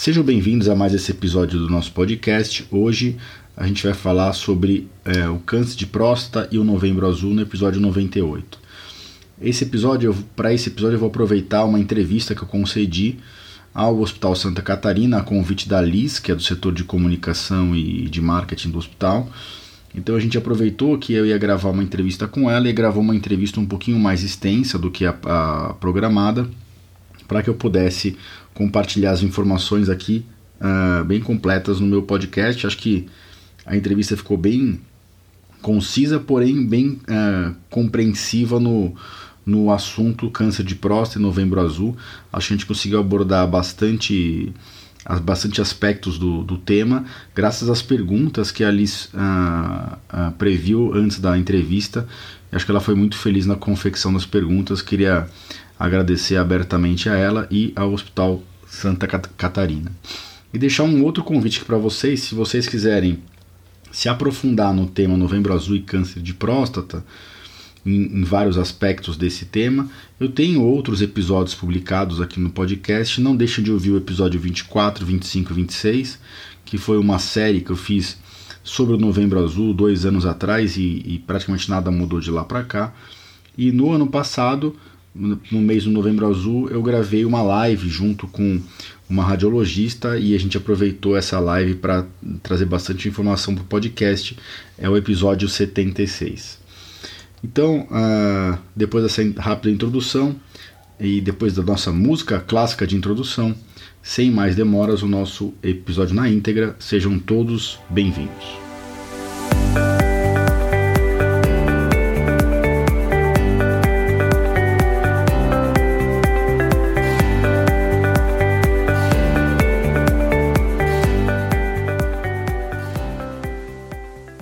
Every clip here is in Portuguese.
Sejam bem-vindos a mais esse episódio do nosso podcast. Hoje a gente vai falar sobre é, o câncer de próstata e o novembro azul no episódio 98. Esse episódio, para esse episódio, eu vou aproveitar uma entrevista que eu concedi ao Hospital Santa Catarina a convite da Liz, que é do setor de comunicação e de marketing do hospital. Então a gente aproveitou que eu ia gravar uma entrevista com ela e gravou uma entrevista um pouquinho mais extensa do que a, a programada, para que eu pudesse compartilhar as informações aqui uh, bem completas no meu podcast. Acho que a entrevista ficou bem concisa, porém bem uh, compreensiva no, no assunto câncer de próstata e novembro azul. Acho que a gente conseguiu abordar bastante bastante aspectos do, do tema, graças às perguntas que a Alice uh, previu antes da entrevista. Acho que ela foi muito feliz na confecção das perguntas. Queria agradecer abertamente a ela e ao Hospital Santa Catarina. E deixar um outro convite para vocês, se vocês quiserem se aprofundar no tema Novembro Azul e câncer de próstata, em, em, vários aspectos desse tema. Eu tenho outros episódios publicados aqui no podcast. Não deixe de ouvir o episódio 24, 25 e 26, que foi uma série que eu fiz sobre o Novembro Azul dois anos atrás e, e praticamente nada mudou de lá para cá. E no ano passado, no mês do Novembro Azul, eu gravei uma live junto com uma radiologista e a gente aproveitou essa live para trazer bastante informação para o podcast. É o episódio 76. Então, uh, depois dessa rápida introdução e depois da nossa música clássica de introdução, sem mais demoras, o nosso episódio na íntegra. Sejam todos bem-vindos.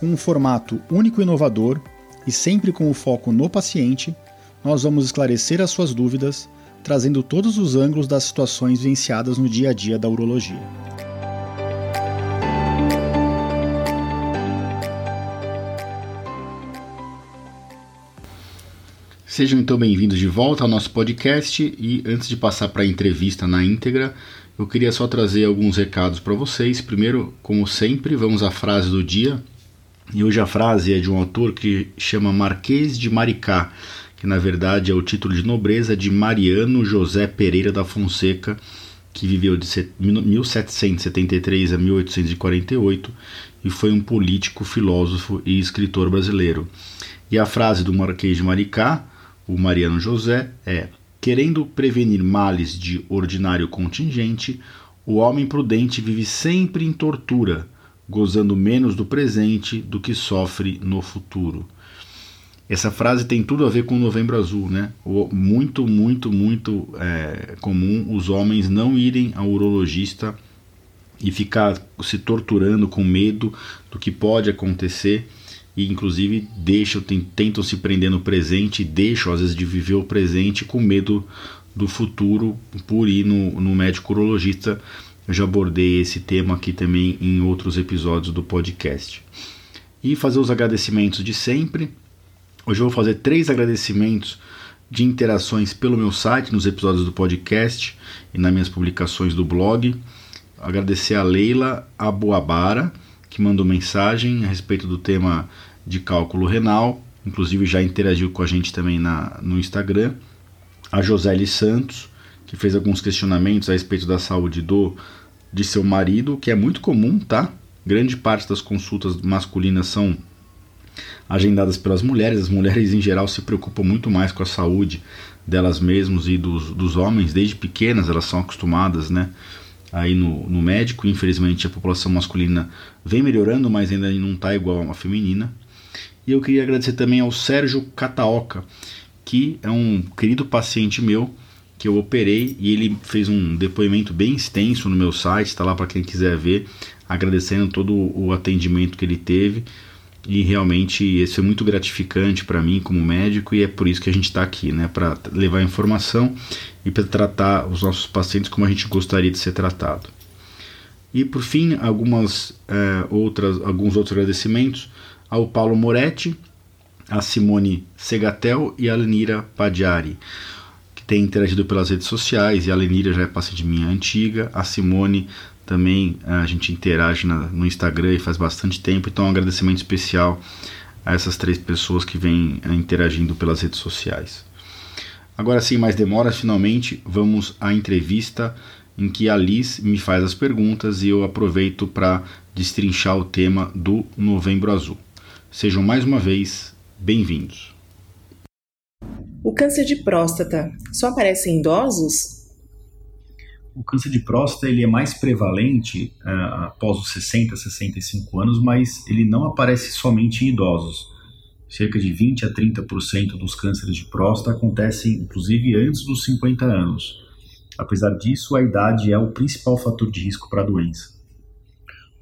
com um formato único e inovador e sempre com o foco no paciente, nós vamos esclarecer as suas dúvidas, trazendo todos os ângulos das situações vivenciadas no dia a dia da urologia. Sejam então bem-vindos de volta ao nosso podcast e antes de passar para a entrevista na íntegra, eu queria só trazer alguns recados para vocês. Primeiro, como sempre, vamos à frase do dia, e hoje a frase é de um autor que chama Marquês de Maricá, que na verdade é o título de nobreza de Mariano José Pereira da Fonseca, que viveu de 1773 a 1848 e foi um político, filósofo e escritor brasileiro. E a frase do Marquês de Maricá, o Mariano José, é: Querendo prevenir males de ordinário contingente, o homem prudente vive sempre em tortura gozando menos do presente do que sofre no futuro. Essa frase tem tudo a ver com o Novembro Azul, né? Muito, muito, muito é, comum os homens não irem ao urologista e ficar se torturando com medo do que pode acontecer e inclusive deixam, tentam se prender no presente deixam às vezes de viver o presente com medo do futuro por ir no, no médico urologista eu já abordei esse tema aqui também em outros episódios do podcast. E fazer os agradecimentos de sempre. Hoje eu vou fazer três agradecimentos de interações pelo meu site, nos episódios do podcast e nas minhas publicações do blog. Agradecer a Leila Abuabara, que mandou mensagem a respeito do tema de cálculo renal, inclusive já interagiu com a gente também na, no Instagram. A Josélie Santos, que fez alguns questionamentos a respeito da saúde do de seu marido, que é muito comum, tá? Grande parte das consultas masculinas são agendadas pelas mulheres. As mulheres, em geral, se preocupam muito mais com a saúde delas mesmas e dos, dos homens. Desde pequenas, elas são acostumadas, né? Aí no, no médico, infelizmente, a população masculina vem melhorando, mas ainda não está igual a feminina. E eu queria agradecer também ao Sérgio Cataoca, que é um querido paciente meu que eu operei e ele fez um depoimento bem extenso no meu site, está lá para quem quiser ver, agradecendo todo o atendimento que ele teve. E realmente isso foi muito gratificante para mim como médico e é por isso que a gente está aqui, né, para levar informação e para tratar os nossos pacientes como a gente gostaria de ser tratado. E por fim, algumas é, outras, alguns outros agradecimentos ao Paulo Moretti, a Simone Segatel e a Lenira Padiari, tem interagido pelas redes sociais, e a Lenira já é paciente minha antiga, a Simone também a gente interage na, no Instagram e faz bastante tempo, então um agradecimento especial a essas três pessoas que vêm é, interagindo pelas redes sociais. Agora, sem mais demoras, finalmente vamos à entrevista em que a Liz me faz as perguntas e eu aproveito para destrinchar o tema do Novembro Azul. Sejam mais uma vez bem-vindos. O câncer de próstata só aparece em idosos? O câncer de próstata ele é mais prevalente uh, após os 60, 65 anos, mas ele não aparece somente em idosos. Cerca de 20 a 30% dos cânceres de próstata acontecem inclusive antes dos 50 anos. Apesar disso, a idade é o principal fator de risco para a doença.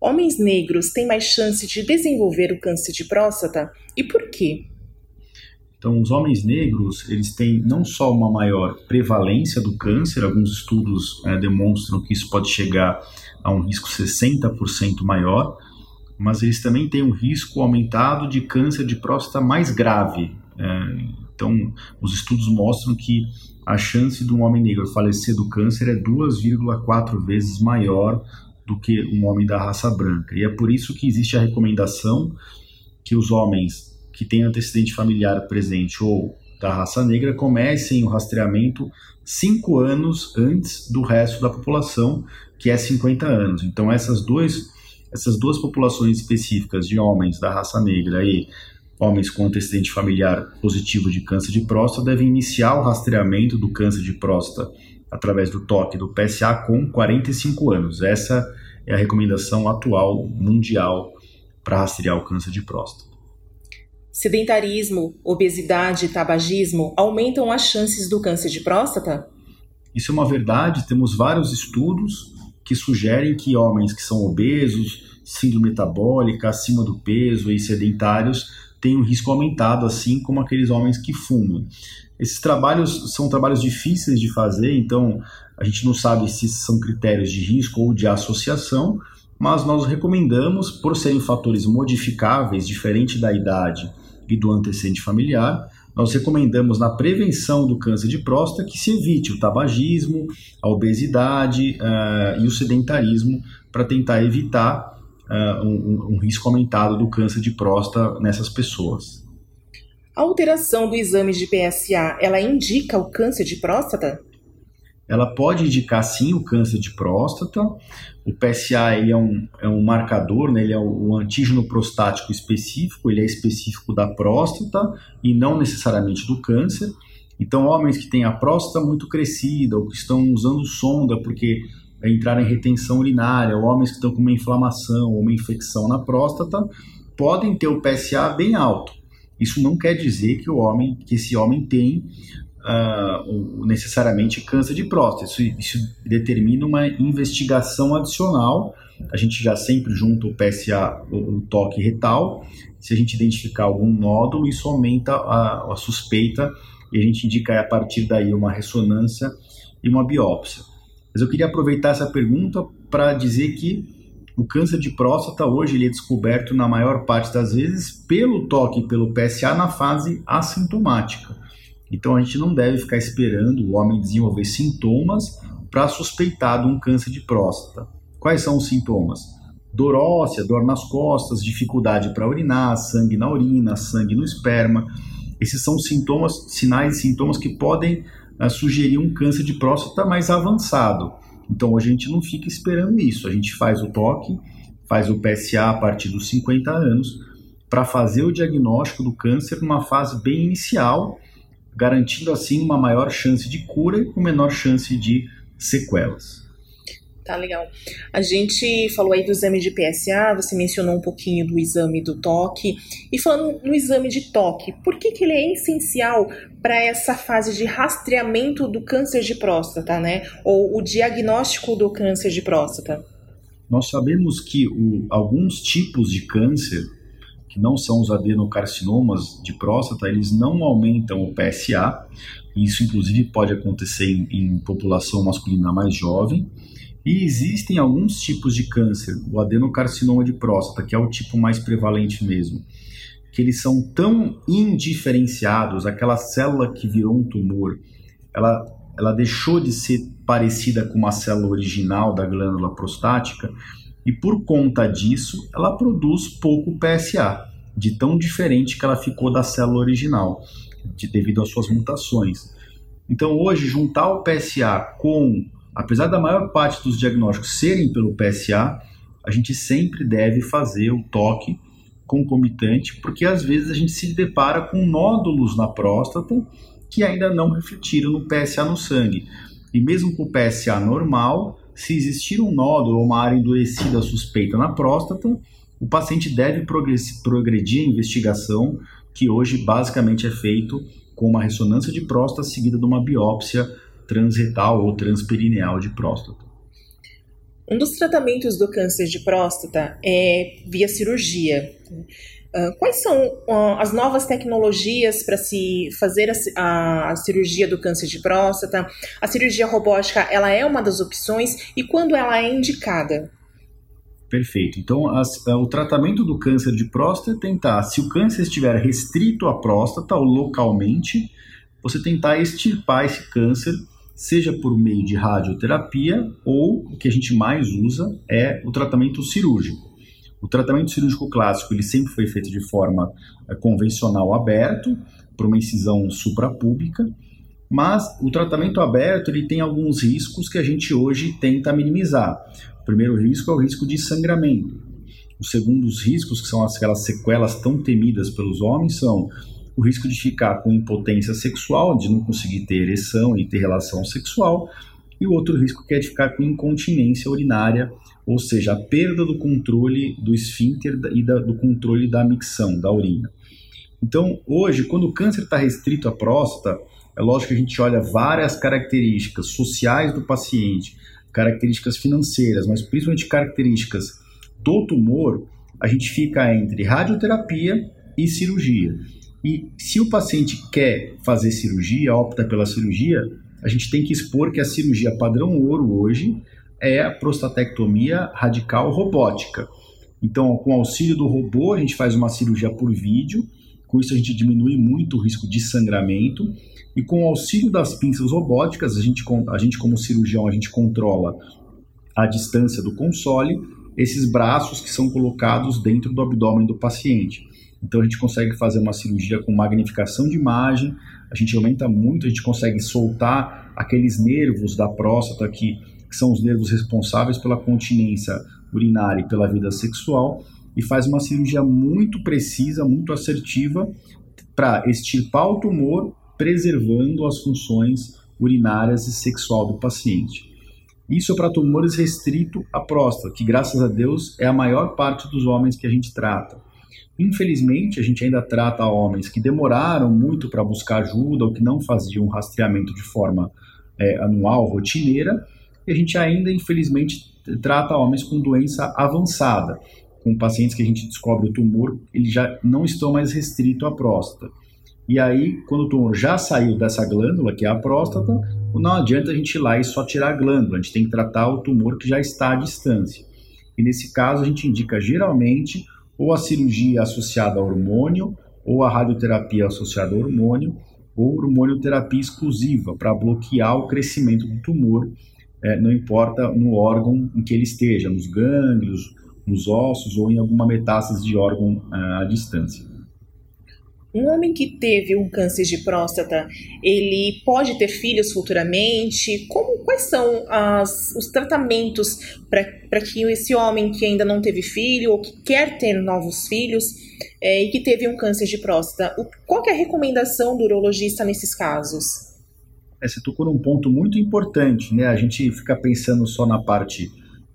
Homens negros têm mais chance de desenvolver o câncer de próstata e por quê? Então, os homens negros, eles têm não só uma maior prevalência do câncer, alguns estudos é, demonstram que isso pode chegar a um risco 60% maior, mas eles também têm um risco aumentado de câncer de próstata mais grave. É, então, os estudos mostram que a chance de um homem negro falecer do câncer é 2,4 vezes maior do que um homem da raça branca. E é por isso que existe a recomendação que os homens que têm antecedente familiar presente ou da raça negra comecem o rastreamento cinco anos antes do resto da população, que é 50 anos. Então essas duas, essas duas populações específicas de homens da raça negra e homens com antecedente familiar positivo de câncer de próstata devem iniciar o rastreamento do câncer de próstata através do toque do PSA com 45 anos. Essa é a recomendação atual mundial para rastrear o câncer de próstata. Sedentarismo, obesidade e tabagismo aumentam as chances do câncer de próstata? Isso é uma verdade, temos vários estudos que sugerem que homens que são obesos, síndrome metabólica, acima do peso e sedentários têm um risco aumentado, assim como aqueles homens que fumam. Esses trabalhos são trabalhos difíceis de fazer, então a gente não sabe se são critérios de risco ou de associação, mas nós recomendamos, por serem fatores modificáveis, diferente da idade e do antecedente familiar, nós recomendamos na prevenção do câncer de próstata que se evite o tabagismo, a obesidade uh, e o sedentarismo para tentar evitar uh, um, um risco aumentado do câncer de próstata nessas pessoas. A alteração do exame de PSA, ela indica o câncer de próstata? Ela pode indicar sim o câncer de próstata. O PSA ele é, um, é um marcador, né? ele é o, antígeno prostático específico, ele é específico da próstata e não necessariamente do câncer. Então, homens que têm a próstata muito crescida ou que estão usando sonda porque entraram em retenção urinária, ou homens que estão com uma inflamação ou uma infecção na próstata, podem ter o PSA bem alto. Isso não quer dizer que o homem, que esse homem tem uh, necessariamente câncer de próstata. Isso, isso determina uma investigação adicional. A gente já sempre junta o PSA, o, o toque retal. Se a gente identificar algum nódulo, isso aumenta a, a suspeita e a gente indica a partir daí uma ressonância e uma biópsia. Mas eu queria aproveitar essa pergunta para dizer que o câncer de próstata hoje ele é descoberto na maior parte das vezes pelo toque pelo PSA na fase assintomática. Então a gente não deve ficar esperando o homem desenvolver sintomas para suspeitar de um câncer de próstata. Quais são os sintomas? Dor óssea, dor nas costas, dificuldade para urinar, sangue na urina, sangue no esperma. Esses são sintomas, sinais e sintomas que podem uh, sugerir um câncer de próstata mais avançado. Então hoje a gente não fica esperando isso, a gente faz o toque, faz o PSA a partir dos 50 anos para fazer o diagnóstico do câncer numa fase bem inicial, garantindo assim uma maior chance de cura e com menor chance de sequelas. Tá, Tá legal. A gente falou aí do exame de PSA, você mencionou um pouquinho do exame do toque. E falando no exame de toque, por que, que ele é essencial para essa fase de rastreamento do câncer de próstata, né? Ou o diagnóstico do câncer de próstata? Nós sabemos que o, alguns tipos de câncer, que não são os adenocarcinomas de próstata, eles não aumentam o PSA. Isso, inclusive, pode acontecer em, em população masculina mais jovem e existem alguns tipos de câncer, o adenocarcinoma de próstata, que é o tipo mais prevalente mesmo, que eles são tão indiferenciados, aquela célula que virou um tumor, ela, ela deixou de ser parecida com uma célula original da glândula prostática e por conta disso ela produz pouco PSA, de tão diferente que ela ficou da célula original, de, devido às suas mutações. Então hoje juntar o PSA com apesar da maior parte dos diagnósticos serem pelo PSA, a gente sempre deve fazer o toque concomitante, porque às vezes a gente se depara com nódulos na próstata que ainda não refletiram no PSA no sangue. E mesmo com o PSA normal, se existir um nódulo ou uma área endurecida suspeita na próstata, o paciente deve progredir a investigação, que hoje basicamente é feito com uma ressonância de próstata seguida de uma biópsia transretal ou transperineal de próstata. Um dos tratamentos do câncer de próstata é via cirurgia. Uh, quais são uh, as novas tecnologias para se fazer a, a, cirurgia do câncer de próstata? A cirurgia robótica ela é uma das opções e quando ela é indicada? Perfeito. Então, as, o tratamento do câncer de próstata é tentar, se o câncer estiver restrito à próstata ou localmente, você tentar extirpar esse câncer seja por meio de radioterapia ou o que a gente mais usa é o tratamento cirúrgico. O tratamento cirúrgico clássico ele sempre foi feito de forma é, convencional aberto, por uma incisão suprapúbica, mas o tratamento aberto ele tem alguns riscos que a gente hoje tenta minimizar. O primeiro risco é o risco de sangramento. Os segundos riscos, que são aquelas sequelas tão temidas pelos homens, são o risco de ficar com impotência sexual, de não conseguir ter ereção e ter relação sexual, e o outro risco que é de ficar com incontinência urinária, ou seja, a perda do controle do esfíncter e da, do controle da micção, da urina. Então, hoje, quando o câncer está restrito à próstata, é lógico que a gente olha várias características sociais do paciente, características financeiras, mas principalmente características do tumor, a gente fica entre radioterapia e cirurgia. E se o paciente quer fazer cirurgia, opta pela cirurgia, a gente tem que expor que a cirurgia padrão ouro hoje é a prostatectomia radical robótica. Então, com auxílio do robô, a gente faz uma cirurgia por vídeo, com isso a gente diminui muito o risco de sangramento, e com auxílio das pinças robóticas, a gente, a gente como cirurgião, a gente controla a distância do console, esses braços que são colocados dentro do abdômen do paciente. Então a gente consegue fazer uma cirurgia com magnificação de imagem, a gente aumenta muito, a gente consegue soltar aqueles nervos da próstata que, que são os nervos responsáveis pela continência urinária e pela vida sexual, e faz uma cirurgia muito precisa, muito assertiva para extirpar o tumor, preservando as funções urinárias e sexual do paciente. Isso é para tumores restrito à próstata, que graças a Deus é a maior parte dos homens que a gente trata. Infelizmente, a gente ainda trata homens que demoraram muito para buscar ajuda ou que não faziam rastreamento de forma é, anual, rotineira, e a gente ainda, infelizmente, trata homens com doença avançada, com pacientes que a gente descobre o tumor, eles já não estão mais restrito à próstata. E aí, quando o tumor já saiu dessa glândula, que é a próstata, não adianta a gente ir lá e só tirar a glândula, a gente tem que tratar o tumor que já está à distância. E nesse caso, a gente indica geralmente ou a cirurgia associada ao hormônio, ou a radioterapia associada ao hormônio, ou hormonioterapia exclusiva para bloquear o crescimento do tumor, é, não importa no órgão em que ele esteja, nos gânglios, nos ossos ou em alguma metástase de órgão ah, à distância. Um homem que teve um câncer de próstata, ele pode ter filhos futuramente? Como, quais são as, os tratamentos para que esse homem que ainda não teve filho ou que quer ter novos filhos é, e que teve um câncer de próstata, o, qual é a recomendação do urologista nesses casos? É, você tocou num ponto muito importante, né? A gente fica pensando só na parte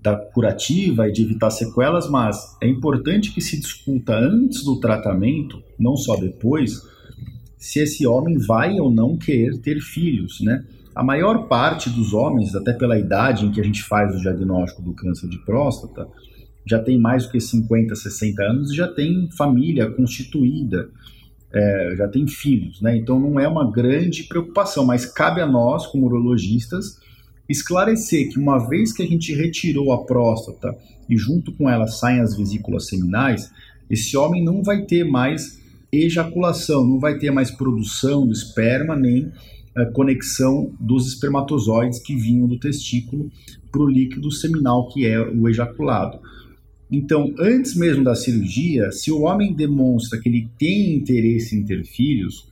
da curativa e de evitar sequelas, mas é importante que se discuta antes do tratamento, não só depois, se esse homem vai ou não querer ter filhos, né? A maior parte dos homens, até pela idade em que a gente faz o diagnóstico do câncer de próstata, já tem mais do que 50, 60 anos e já tem família constituída, é, já tem filhos, né? Então não é uma grande preocupação, mas cabe a nós, como urologistas, esclarecer que uma vez que a gente retirou a próstata e junto com ela saem as vesículas seminais, esse homem não vai ter mais ejaculação, não vai ter mais produção do esperma nem a conexão dos espermatozoides que vinham do testículo para o líquido seminal que é o ejaculado. Então, antes mesmo da cirurgia, se o homem demonstra que ele tem interesse em ter filhos,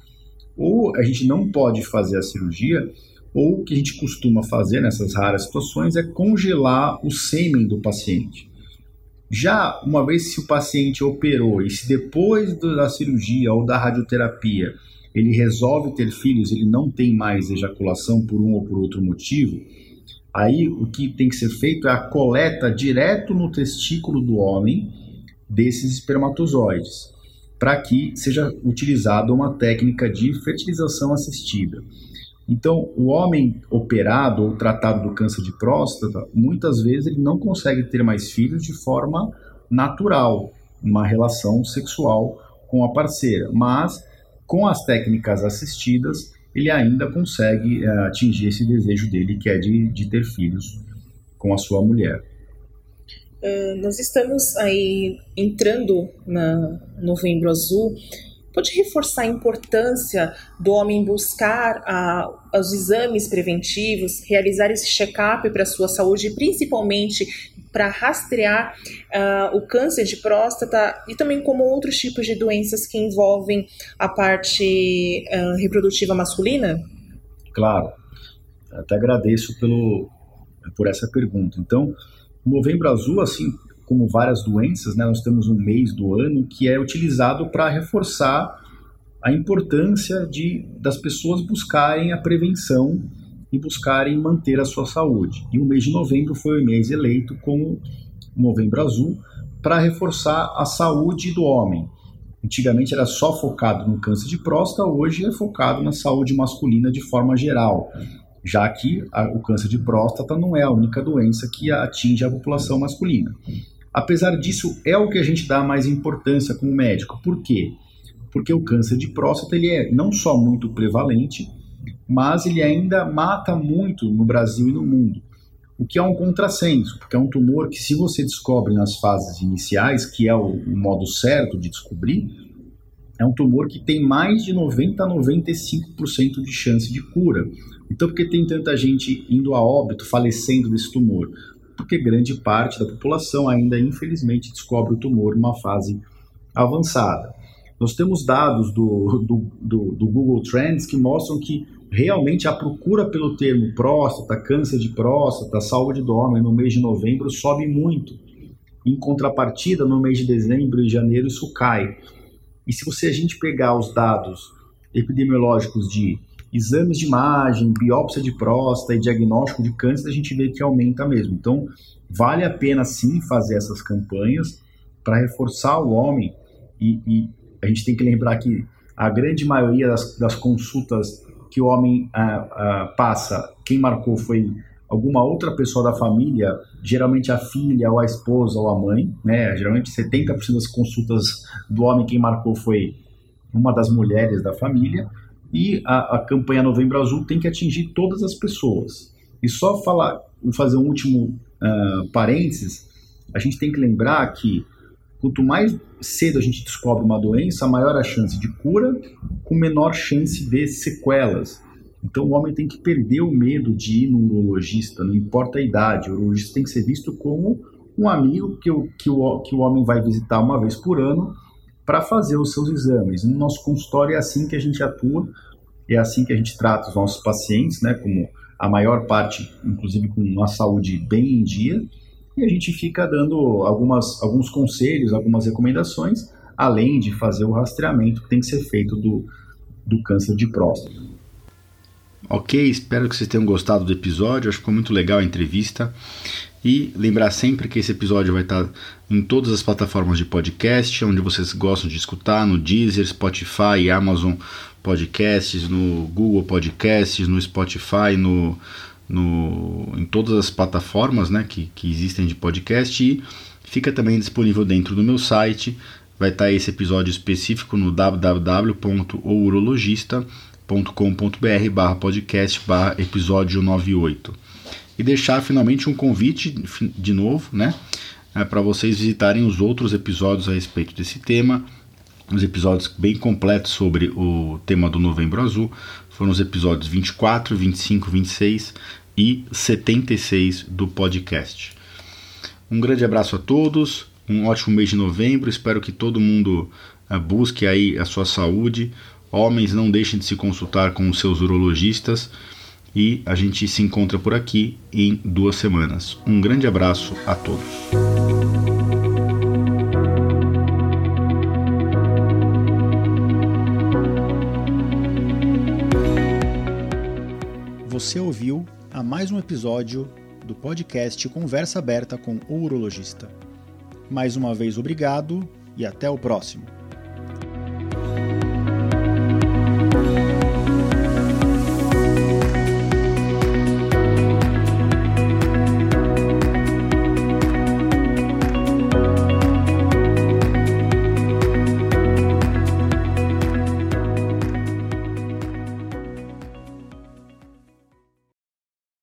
ou a gente não pode fazer a cirurgia, ou o que a gente costuma fazer nessas raras situações é congelar o sêmen do paciente. Já uma vez que o paciente operou e se depois da cirurgia ou da radioterapia ele resolve ter filhos, ele não tem mais ejaculação por um ou por outro motivo, aí o que tem que ser feito é a coleta direto no testículo do homem desses espermatozoides, para que seja utilizada uma técnica de fertilização assistida. Então, o homem operado ou tratado do câncer de próstata, muitas vezes ele não consegue ter mais filhos de forma natural, uma relação sexual com a parceira, mas com as técnicas assistidas, ele ainda consegue uh, atingir esse desejo dele, que é de, de ter filhos com a sua mulher. Uh, nós estamos aí entrando na Novembro Azul. Pode reforçar a importância do homem buscar os exames preventivos, realizar esse check-up para a sua saúde, principalmente para rastrear uh, o câncer de próstata e também como outros tipos de doenças que envolvem a parte uh, reprodutiva masculina? Claro. Até agradeço pelo, por essa pergunta. Então, o Novembro Azul, assim como várias doenças, né, nós temos um mês do ano que é utilizado para reforçar a importância de, das pessoas buscarem a prevenção e buscarem manter a sua saúde. E o mês de novembro foi o mês eleito como Novembro Azul para reforçar a saúde do homem. Antigamente era só focado no câncer de próstata, hoje é focado na saúde masculina de forma geral, já que a, o câncer de próstata não é a única doença que atinge a população masculina. Apesar disso, é o que a gente dá mais importância como médico. Por quê? Porque o câncer de próstata ele é não só muito prevalente, mas ele ainda mata muito no Brasil e no mundo. O que é um contrassenso, porque é um tumor que, se você descobre nas fases iniciais, que é o, o modo certo de descobrir, é um tumor que tem mais de 90 a 95% de chance de cura. Então, por que tem tanta gente indo a óbito, falecendo desse tumor? Porque grande parte da população ainda, infelizmente, descobre o tumor numa fase avançada. Nós temos dados do, do, do, do Google Trends que mostram que realmente a procura pelo termo próstata, câncer de próstata, saúde do homem no mês de novembro sobe muito. Em contrapartida, no mês de dezembro e janeiro isso cai. E se você a gente pegar os dados epidemiológicos de exames de imagem, biópsia de próstata e diagnóstico de câncer, a gente vê que aumenta mesmo. Então, vale a pena sim fazer essas campanhas para reforçar o homem e, e, a gente tem que lembrar que a grande maioria das, das consultas que o homem ah, ah, passa, quem marcou foi alguma outra pessoa da família, geralmente a filha ou a esposa ou a mãe, né? Geralmente 70% das consultas do homem quem marcou foi uma das mulheres da família e a, a campanha Novembro Azul tem que atingir todas as pessoas. E só falar, fazer um último uh, parênteses, a gente tem que lembrar que Quanto mais cedo a gente descobre uma doença, maior a chance de cura, com menor chance de sequelas. Então o homem tem que perder o medo de ir no urologista, não importa a idade. O urologista tem que ser visto como um amigo que o, que o, que o homem vai visitar uma vez por ano para fazer os seus exames. No nosso consultório é assim que a gente atua, é assim que a gente trata os nossos pacientes, né, como a maior parte, inclusive com uma saúde bem em dia e a gente fica dando algumas, alguns conselhos, algumas recomendações, além de fazer o rastreamento que tem que ser feito do, do câncer de próstata. Ok, espero que vocês tenham gostado do episódio, acho que ficou muito legal a entrevista. E lembrar sempre que esse episódio vai estar em todas as plataformas de podcast, onde vocês gostam de escutar, no Deezer, Spotify, Amazon Podcasts, no Google Podcasts, no Spotify, no, no, em todas as plataformas né, que, que existem de podcast e fica também disponível dentro do meu site. Vai estar esse episódio específico no www.ourologista.com.br barra podcast barra episódio 98 e deixar finalmente um convite de novo, né, é, para vocês visitarem os outros episódios a respeito desse tema, os episódios bem completos sobre o tema do Novembro Azul, foram os episódios 24, 25, 26 e 76 do podcast. Um grande abraço a todos, um ótimo mês de novembro, espero que todo mundo uh, busque aí a sua saúde. Homens, não deixem de se consultar com os seus urologistas e a gente se encontra por aqui em duas semanas. Um grande abraço a todos. Você ouviu a mais um episódio do podcast Conversa Aberta com o Urologista. Mais uma vez, obrigado e até o próximo.